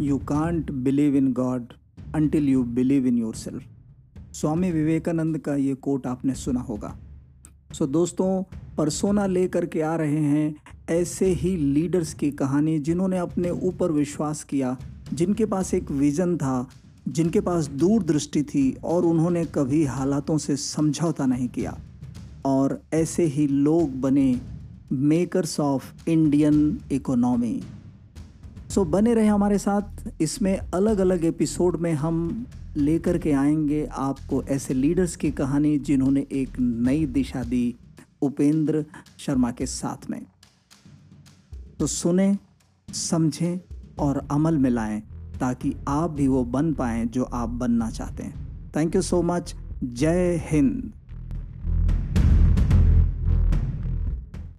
You can't believe in God until you believe in your self Swami Vivekananda का ये coat आपने सुना होगा। सो so, दोस्तों परसोना लेकर के आ रहे हैं ऐसे ही लीडर्स की कहानी जिन्होंने अपने ऊपर विश्वास किया जिनके पास एक विज़न था जिनके पास दूरदृष्टि थी और उन्होंने कभी हालातों से समझौता नहीं किया। और ऐसे ही लोग बने makers of Indian economy so बने रहे हमारे साथ। इसमें अलग अलग एपिसोड में हम लेकर के आएँगे आपको ऐसे लीडर्स की कहानी जिन्होंने एक नई दिशा दी उपेंद्र शर्मा के साथ में। तो सुने, समझें और अमल में लाएँ ताकि आप भी वो बन पाएँ जो आप बनना चाहते हैं। थैंक यू सो मच जय हिंद।